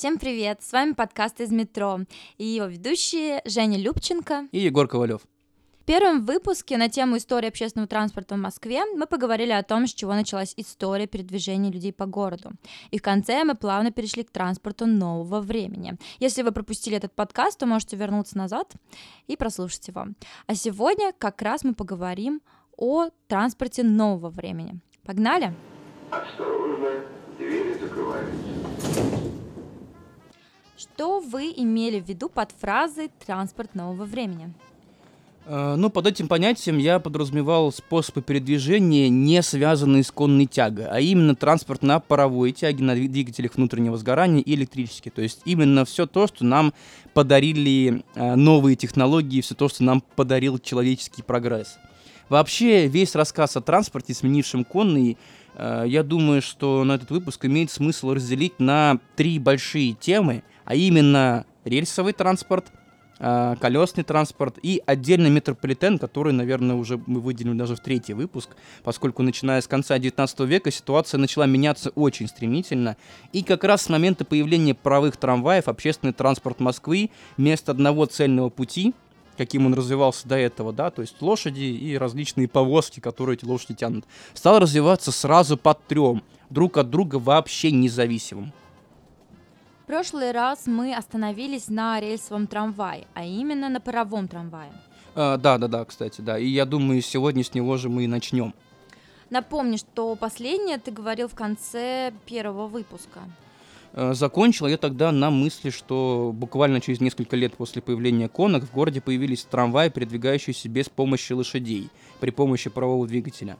Всем привет! С вами подкаст из метро и его ведущие Женя Любченко и Егор Ковалев. В первом выпуске на тему истории общественного транспорта в Москве мы поговорили о том, с чего началась история передвижения людей по городу. И в конце мы плавно перешли к транспорту нового времени. Если вы пропустили этот подкаст, то можете вернуться назад и прослушать его. А сегодня как раз мы поговорим о транспорте нового времени. Погнали! Осторожно, двери закрываются. Что вы имели в виду под фразой «транспорт нового времени»? Э, ну, под этим понятием я подразумевал способы передвижения, не связанные с конной тягой, а именно транспорт на паровой тяге, на двигателях внутреннего сгорания и электрический. То есть именно все то, что нам подарили э, новые технологии, все то, что нам подарил человеческий прогресс. Вообще, весь рассказ о транспорте, сменившем конный, э, я думаю, что на этот выпуск имеет смысл разделить на три большие темы – а именно рельсовый транспорт, а, колесный транспорт и отдельный метрополитен, который, наверное, уже мы выделим даже в третий выпуск, поскольку начиная с конца 19 века ситуация начала меняться очень стремительно. И как раз с момента появления правых трамваев общественный транспорт Москвы вместо одного цельного пути, каким он развивался до этого, да, то есть лошади и различные повозки, которые эти лошади тянут, стал развиваться сразу под трем, друг от друга вообще независимым прошлый раз мы остановились на рельсовом трамвае, а именно на паровом трамвае. А, да, да, да, кстати, да. И я думаю, сегодня с него же мы и начнем. Напомню, что последнее ты говорил в конце первого выпуска. А, закончил я тогда на мысли, что буквально через несколько лет после появления конок в городе появились трамваи, передвигающиеся без помощи лошадей, при помощи парового двигателя.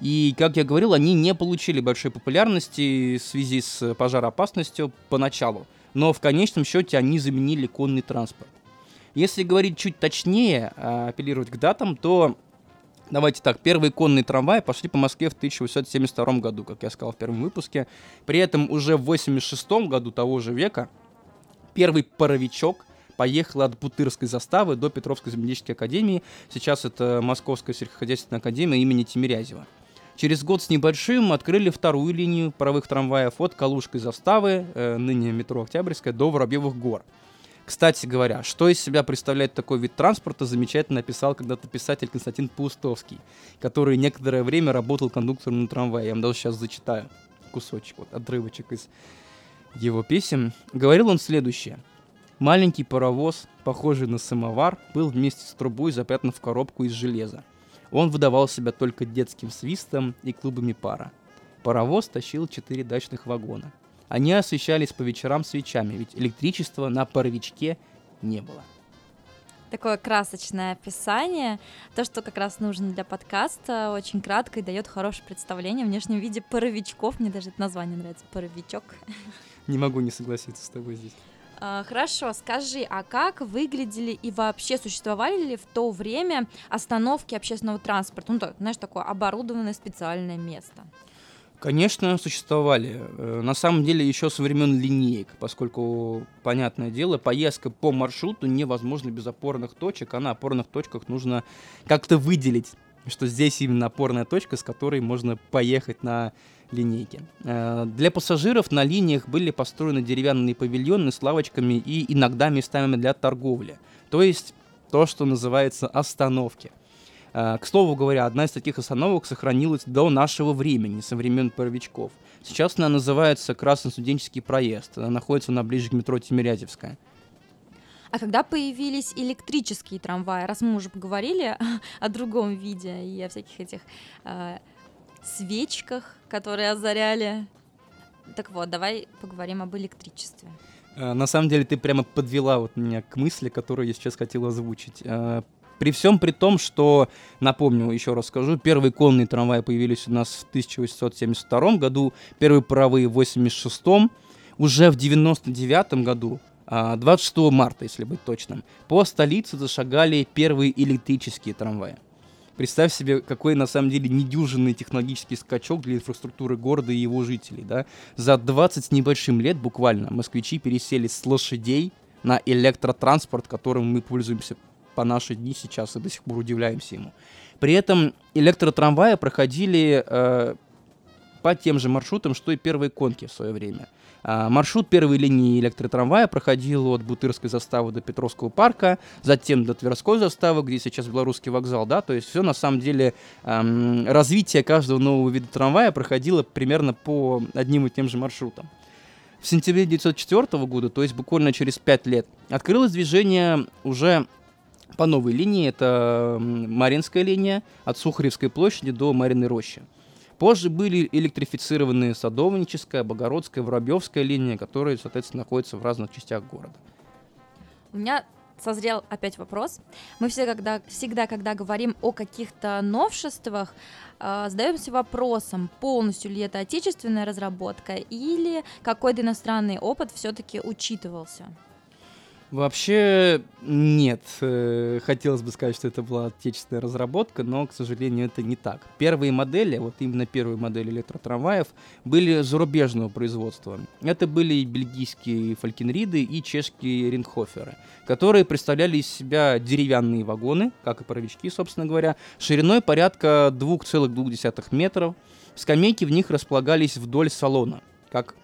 И, как я говорил, они не получили большой популярности в связи с пожароопасностью поначалу. Но в конечном счете они заменили конный транспорт. Если говорить чуть точнее, а, апеллировать к датам, то Давайте так, первые конные трамваи пошли по Москве в 1872 году, как я сказал в первом выпуске. При этом уже в 86 году того же века первый паровичок поехал от Бутырской заставы до Петровской земледельческой академии. Сейчас это Московская сельскохозяйственная академия имени Тимирязева. Через год с небольшим открыли вторую линию паровых трамваев от Калужской заставы, э, ныне метро Октябрьская, до Воробьевых гор. Кстати говоря, что из себя представляет такой вид транспорта, замечательно описал когда-то писатель Константин Паустовский, который некоторое время работал кондуктором на трамвае. Я вам даже сейчас зачитаю кусочек, вот отрывочек из его песен. Говорил он следующее. Маленький паровоз, похожий на самовар, был вместе с трубой запрятан в коробку из железа. Он выдавал себя только детским свистом и клубами пара. Паровоз тащил четыре дачных вагона. Они освещались по вечерам свечами, ведь электричества на паровичке не было. Такое красочное описание, то, что как раз нужно для подкаста, очень кратко и дает хорошее представление о внешнем виде паровичков. Мне даже это название нравится, паровичок. Не могу не согласиться с тобой здесь. А, хорошо, скажи, а как выглядели и вообще существовали ли в то время остановки общественного транспорта? Ну, так, знаешь, такое оборудованное специальное место. Конечно, существовали. Э, на самом деле еще со времен линеек, поскольку, понятное дело, поездка по маршруту невозможна без опорных точек, а на опорных точках нужно как-то выделить, что здесь именно опорная точка, с которой можно поехать на линейки. Э, для пассажиров на линиях были построены деревянные павильоны с лавочками и иногда местами для торговли. То есть то, что называется остановки. Э, к слову говоря, одна из таких остановок сохранилась до нашего времени, со времен паровичков. Сейчас она называется Красный проезд. Она находится на ближе к метро Тимирязевская. А когда появились электрические трамваи, раз мы уже поговорили о другом виде и о всяких этих э, свечках, которые озаряли. Так вот, давай поговорим об электричестве. Э, на самом деле ты прямо подвела вот меня к мысли, которую я сейчас хотел озвучить. Э, при всем при том, что, напомню, еще раз скажу, первые конные трамваи появились у нас в 1872 году, первые паровые в 86 уже в 99 году 26 а, марта, если быть точным, по столице зашагали первые электрические трамваи. Представь себе, какой на самом деле недюжинный технологический скачок для инфраструктуры города и его жителей. Да? За 20 с небольшим лет буквально москвичи пересели с лошадей на электротранспорт, которым мы пользуемся по наши дни сейчас и до сих пор удивляемся ему. При этом электротрамваи проходили э, по тем же маршрутам, что и первые конки в свое время. А, маршрут первой линии электротрамвая проходил от Бутырской заставы до Петровского парка, затем до Тверской заставы, где сейчас Белорусский вокзал, да, то есть все на самом деле эм, развитие каждого нового вида трамвая проходило примерно по одним и тем же маршрутам. В сентябре 1904 года, то есть буквально через пять лет, открылось движение уже по новой линии. Это Маринская линия от Сухаревской площади до Мариной рощи. Позже были электрифицированы Садовническая, Богородская, Воробьевская линия, которые, соответственно, находятся в разных частях города. У меня созрел опять вопрос. Мы все, когда, всегда, когда говорим о каких-то новшествах, э, задаемся вопросом, полностью ли это отечественная разработка или какой-то иностранный опыт все-таки учитывался. Вообще нет. Э, хотелось бы сказать, что это была отечественная разработка, но, к сожалению, это не так. Первые модели, вот именно первые модели электротрамваев, были зарубежного производства. Это были бельгийские фалькенриды, и чешские рингхоферы, которые представляли из себя деревянные вагоны, как и паровички, собственно говоря, шириной порядка 2,2 метров. Скамейки в них располагались вдоль салона, как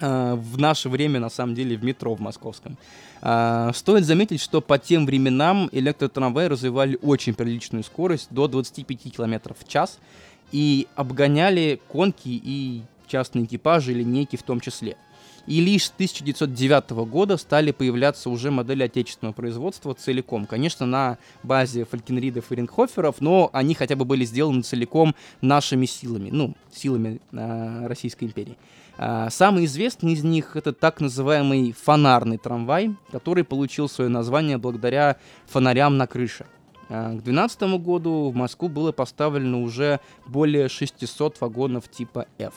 в наше время, на самом деле, в метро в московском. А, стоит заметить, что по тем временам электротрамваи развивали очень приличную скорость до 25 км в час и обгоняли конки и частные экипажи, линейки в том числе. И лишь с 1909 года стали появляться уже модели отечественного производства целиком. Конечно, на базе фалькенридов и рингхоферов, но они хотя бы были сделаны целиком нашими силами, ну, силами э, Российской империи. А, самый известный из них это так называемый фонарный трамвай, который получил свое название благодаря фонарям на крыше. А, к 2012 году в Москву было поставлено уже более 600 вагонов типа F.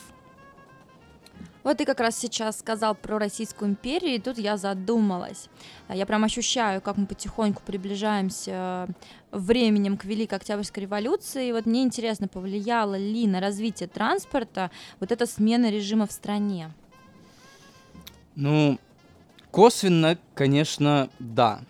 Вот ты как раз сейчас сказал про Российскую империю, и тут я задумалась. Я прям ощущаю, как мы потихоньку приближаемся временем к Великой Октябрьской революции. И вот мне интересно, повлияло ли на развитие транспорта вот эта смена режима в стране? Ну, косвенно, конечно, да.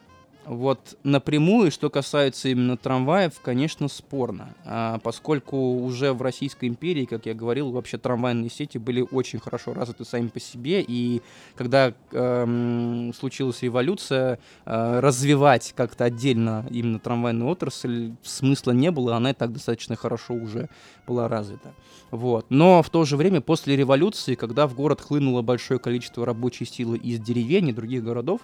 Вот напрямую, что касается именно трамваев, конечно, спорно, а, поскольку уже в Российской империи, как я говорил, вообще трамвайные сети были очень хорошо развиты сами по себе, и когда э, случилась революция, э, развивать как-то отдельно именно трамвайную отрасль смысла не было, она и так достаточно хорошо уже была развита. Вот. Но в то же время, после революции, когда в город хлынуло большое количество рабочей силы из деревень и других городов,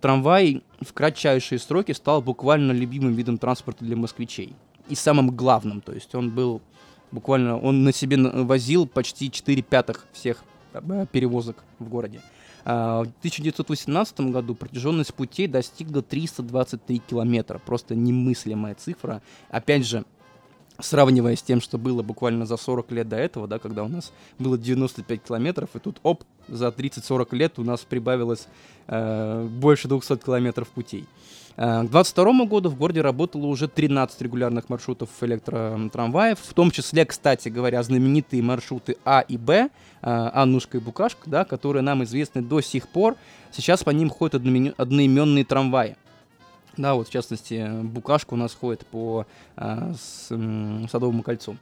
Трамвай в кратчайшие сроки стал буквально любимым видом транспорта для москвичей. И самым главным, то есть он был буквально, он на себе возил почти 4 пятых всех э, перевозок в городе. А, в 1918 году протяженность путей достигла 323 километра. Просто немыслимая цифра. Опять же, сравнивая с тем, что было буквально за 40 лет до этого, да, когда у нас было 95 километров, и тут, оп, за 30-40 лет у нас прибавилось э, больше 200 километров путей. Э, к 2022 году в городе работало уже 13 регулярных маршрутов электротрамваев, в том числе, кстати говоря, знаменитые маршруты А и Б, э, Аннушка и Букашка, да, которые нам известны до сих пор. Сейчас по ним ходят одноименные трамваи. Да, вот в частности, букашка у нас ходит по а, с, м, Садовому кольцу.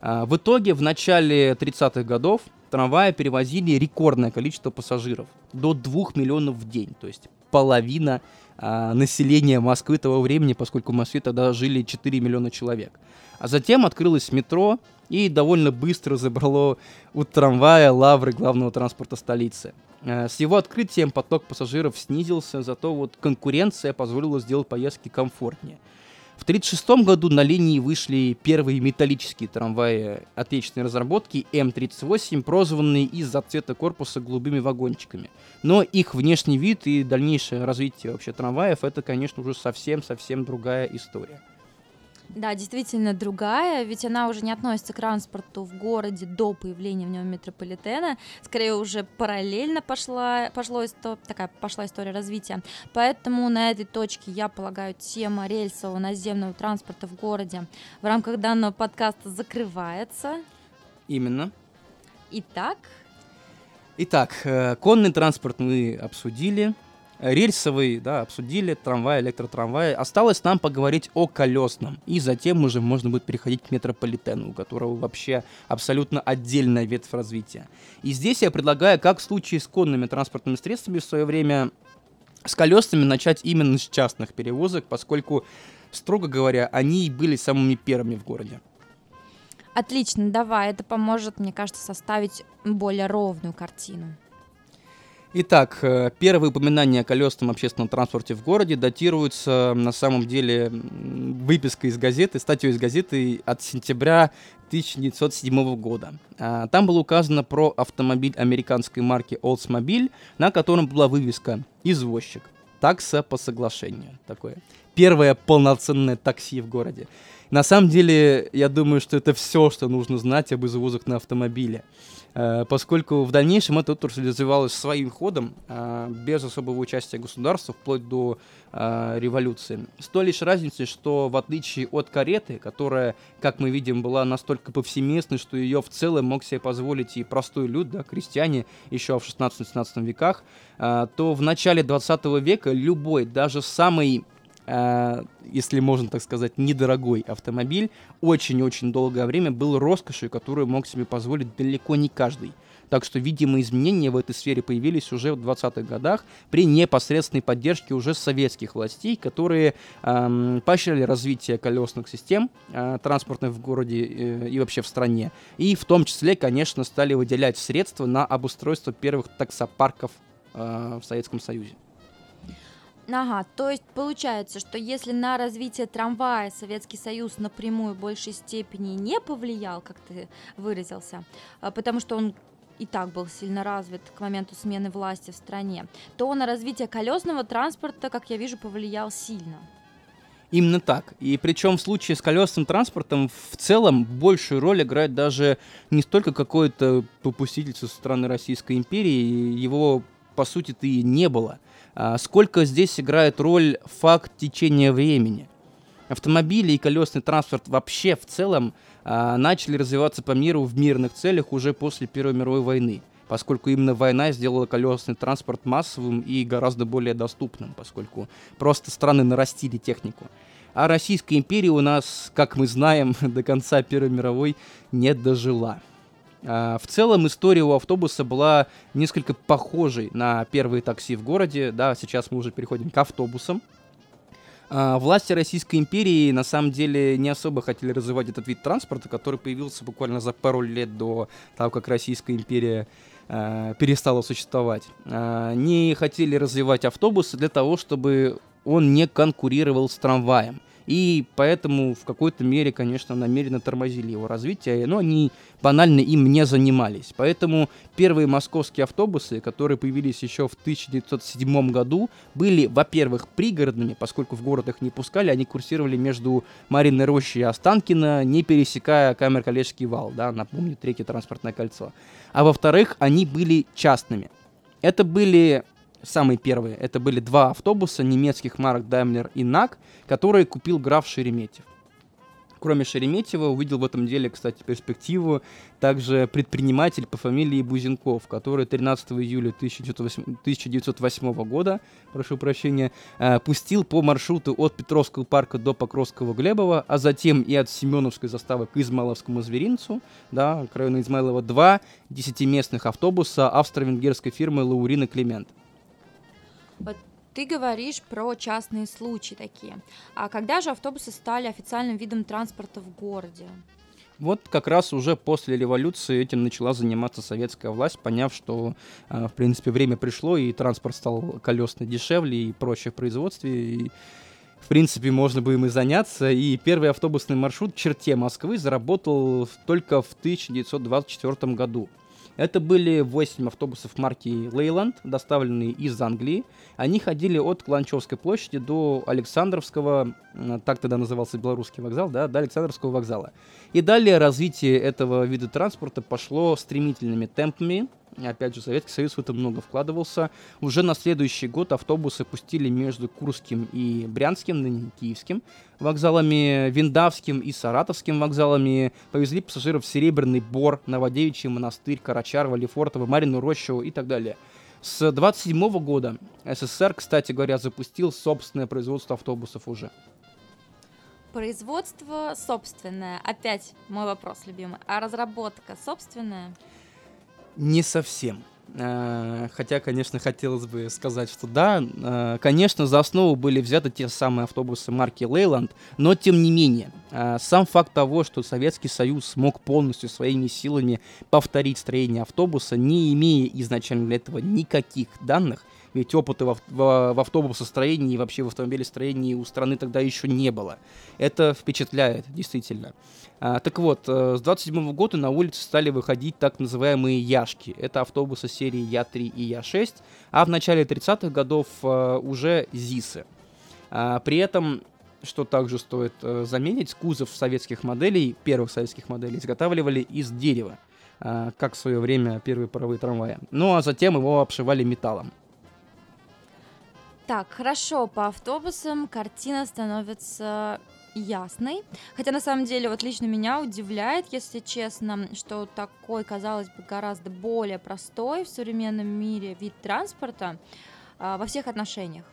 А, в итоге в начале 30-х годов трамваи перевозили рекордное количество пассажиров. До 2 миллионов в день. То есть половина а, населения Москвы того времени, поскольку в Москве тогда жили 4 миллиона человек. А затем открылось метро и довольно быстро забрало у трамвая лавры главного транспорта столицы. Э, с его открытием поток пассажиров снизился, зато вот конкуренция позволила сделать поездки комфортнее. В 1936 году на линии вышли первые металлические трамваи отечественной разработки М38, прозванные из-за цвета корпуса голубыми вагончиками. Но их внешний вид и дальнейшее развитие вообще трамваев это, конечно, уже совсем-совсем другая история. Да, действительно другая, ведь она уже не относится к транспорту в городе до появления в нем метрополитена, скорее уже параллельно пошла, пошло, такая пошла история развития. Поэтому на этой точке, я полагаю, тема рельсового наземного транспорта в городе в рамках данного подкаста закрывается. Именно. Итак? Итак, э, конный транспорт мы обсудили, рельсовый, да, обсудили, трамвай, электротрамвай. Осталось нам поговорить о колесном. И затем уже можно будет переходить к метрополитену, у которого вообще абсолютно отдельная ветвь развития. И здесь я предлагаю, как в случае с конными транспортными средствами в свое время, с колесами начать именно с частных перевозок, поскольку, строго говоря, они и были самыми первыми в городе. Отлично, давай, это поможет, мне кажется, составить более ровную картину. Итак, э, первые упоминания о колесном общественном транспорте в городе датируются на самом деле выпиской из газеты, статьей из газеты от сентября 1907 года. А, там было указано про автомобиль американской марки Oldsmobile, на котором была вывеска «Извозчик». Такса по соглашению. Такое первое полноценное такси в городе. На самом деле, я думаю, что это все, что нужно знать об извозах на автомобиле. Э, поскольку в дальнейшем это отрасль развивалась своим ходом, э, без особого участия государства, вплоть до э, революции. С той лишь разницей, что в отличие от кареты, которая, как мы видим, была настолько повсеместной, что ее в целом мог себе позволить и простой люд, да, крестьяне, еще в 16-17 веках, то в начале 20 века любой, даже самый э, если можно так сказать, недорогой автомобиль, очень-очень долгое время был роскошью, которую мог себе позволить далеко не каждый. Так что, видимо, изменения в этой сфере появились уже в 20-х годах при непосредственной поддержке уже советских властей, которые эм, поощряли развитие колесных систем э, транспортных в городе э, и вообще в стране. И в том числе, конечно, стали выделять средства на обустройство первых таксопарков э, в Советском Союзе. Ага, то есть получается, что если на развитие трамвая Советский Союз напрямую в большей степени не повлиял, как ты выразился, а, потому что он и так был сильно развит к моменту смены власти в стране, то на развитие колесного транспорта, как я вижу, повлиял сильно. Именно так. И причем в случае с колесным транспортом в целом большую роль играет даже не столько какое-то попустительство со стороны Российской империи, его по сути-то и не было – а, сколько здесь играет роль факт течения времени. Автомобили и колесный транспорт вообще в целом а, начали развиваться по миру в мирных целях уже после Первой мировой войны, поскольку именно война сделала колесный транспорт массовым и гораздо более доступным, поскольку просто страны нарастили технику. А Российская империя у нас, как мы знаем, до конца Первой мировой не дожила. А, в целом история у автобуса была несколько похожей на первые такси в городе. Да, сейчас мы уже переходим к автобусам. А, власти Российской империи на самом деле не особо хотели развивать этот вид транспорта, который появился буквально за пару лет до того, как Российская империя э, перестала существовать. Э, не хотели развивать автобусы для того, чтобы он не конкурировал с трамваем. И поэтому в какой-то мере, конечно, намеренно тормозили его развитие, но они банально им не занимались. Поэтому первые московские автобусы, которые появились еще в 1907 году, были, во-первых, пригородными, поскольку в город их не пускали, они курсировали между Мариной Рощей и Останкино, не пересекая Камер-Коллежский вал, да, напомню, третье транспортное кольцо. А во-вторых, они были частными. Это были самые первые, это были два автобуса немецких марок Daimler и NAC, которые купил граф Шереметьев. Кроме Шереметьева, увидел в этом деле, кстати, перспективу также предприниматель по фамилии Бузенков, который 13 июля 1908 года, прошу прощения, э, пустил по маршруту от Петровского парка до Покровского Глебова, а затем и от Семеновской заставы к Измайловскому зверинцу, да, к району Измайлова, два десятиместных автобуса австро-венгерской фирмы Лаурина Климент. Вот ты говоришь про частные случаи такие. А когда же автобусы стали официальным видом транспорта в городе? Вот как раз уже после революции этим начала заниматься советская власть, поняв, что, а, в принципе, время пришло, и транспорт стал колесно дешевле и проще в производстве, и, в принципе, можно бы им и заняться. И первый автобусный маршрут в черте Москвы заработал только в 1924 году. Это были 8 автобусов марки Leyland, доставленные из Англии. Они ходили от Кланчевской площади до Александровского, так тогда назывался белорусский вокзал, да, до Александровского вокзала. И далее развитие этого вида транспорта пошло стремительными темпами, Опять же, Советский Союз в это много вкладывался. Уже на следующий год автобусы пустили между Курским и Брянским, ныне Киевским, вокзалами, Виндавским и Саратовским вокзалами. Повезли пассажиров в Серебряный Бор, Новодевичий монастырь, Карачар, Валифортово, Марину Рощу и так далее. С 27 года СССР, кстати говоря, запустил собственное производство автобусов уже. Производство собственное. Опять мой вопрос любимый. А разработка собственная? Не совсем. Э, хотя, конечно, хотелось бы сказать, что да, э, конечно, за основу были взяты те самые автобусы марки Leyland, но тем не менее, э, сам факт того, что Советский Союз смог полностью своими силами повторить строение автобуса, не имея изначально для этого никаких данных, ведь опыта в, в, в автобусостроении и вообще в автомобилестроении у страны тогда еще не было. Это впечатляет, действительно. А, так вот, э, с 27 года на улице стали выходить так называемые Яшки. Это автобусы серии Я-3 и Я-6, а в начале 30-х годов э, уже ЗИСы. А, при этом что также стоит э, заметить, кузов советских моделей, первых советских моделей, изготавливали из дерева, э, как в свое время первые паровые трамваи. Ну а затем его обшивали металлом. Так, хорошо, по автобусам картина становится ясной. Хотя на самом деле вот лично меня удивляет, если честно, что такой, казалось бы, гораздо более простой в современном мире вид транспорта а, во всех отношениях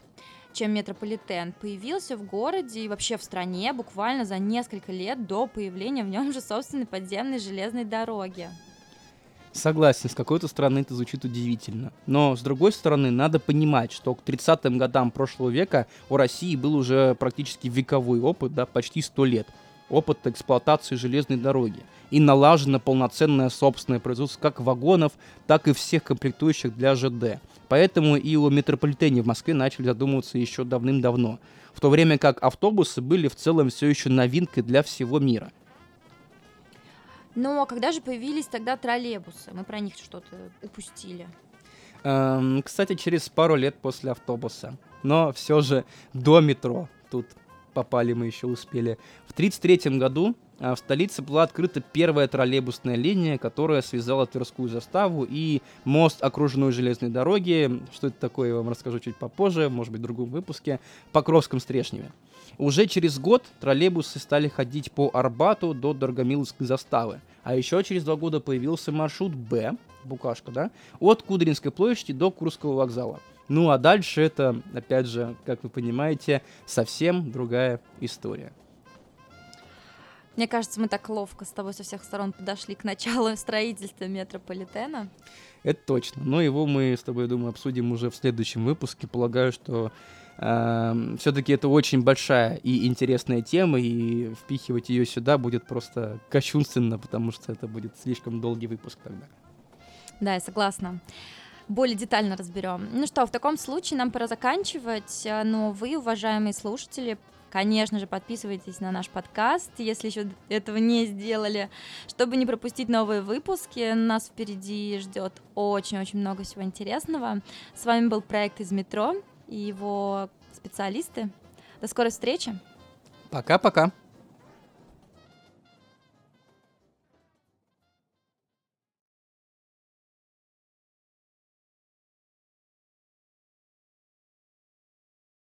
чем метрополитен, появился в городе и вообще в стране буквально за несколько лет до появления в нем же собственной подземной железной дороги. Согласен, с какой-то стороны это звучит удивительно. Но, с другой стороны, надо понимать, что к 30-м годам прошлого века у России был уже практически вековой опыт, да, почти 100 лет. Опыт эксплуатации железной дороги. И налажено полноценное собственное производство как вагонов, так и всех комплектующих для ЖД. Поэтому и о метрополитене в Москве начали задумываться еще давным-давно. В то время как автобусы были в целом все еще новинкой для всего мира. Но когда же появились тогда троллейбусы? Мы про них что-то упустили. Эм, кстати, через пару лет после автобуса. Но все же до метро. Тут попали мы еще успели. В 1933 году а, в столице была открыта первая троллейбусная линия, которая связала Тверскую заставу и мост окружной железной дороги. Что это такое, я вам расскажу чуть попозже, может быть, в другом выпуске. Покровском Стрешневе. Уже через год троллейбусы стали ходить по Арбату до Дорогомиловской заставы. А еще через два года появился маршрут Б, букашка, да, от Кудринской площади до Курского вокзала. Ну а дальше это, опять же, как вы понимаете, совсем другая история. Мне кажется, мы так ловко с тобой со всех сторон подошли к началу строительства метрополитена. Это точно. Но его мы с тобой, думаю, обсудим уже в следующем выпуске. Полагаю, что все-таки это очень большая и интересная тема, и впихивать ее сюда будет просто кощунственно, потому что это будет слишком долгий выпуск тогда. Да, я согласна более детально разберем. Ну что, в таком случае нам пора заканчивать, но вы, уважаемые слушатели, Конечно же, подписывайтесь на наш подкаст, если еще этого не сделали, чтобы не пропустить новые выпуски. Нас впереди ждет очень-очень много всего интересного. С вами был проект из метро и его специалисты. До скорой встречи. Пока-пока.